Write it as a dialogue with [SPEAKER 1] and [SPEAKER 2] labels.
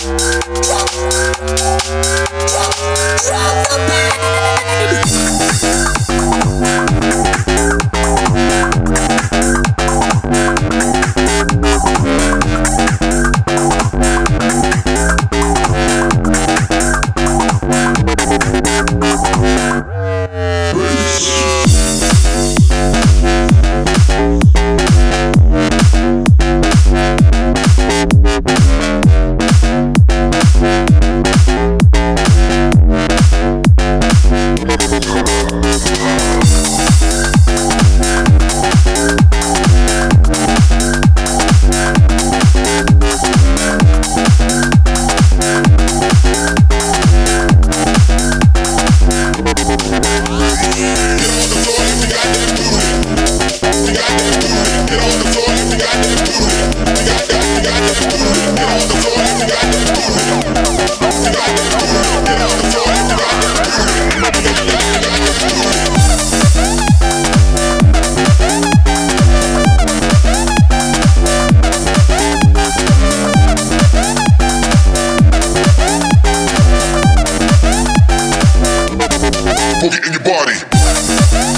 [SPEAKER 1] Drop, drop, drop, drop the band. boogie in your body.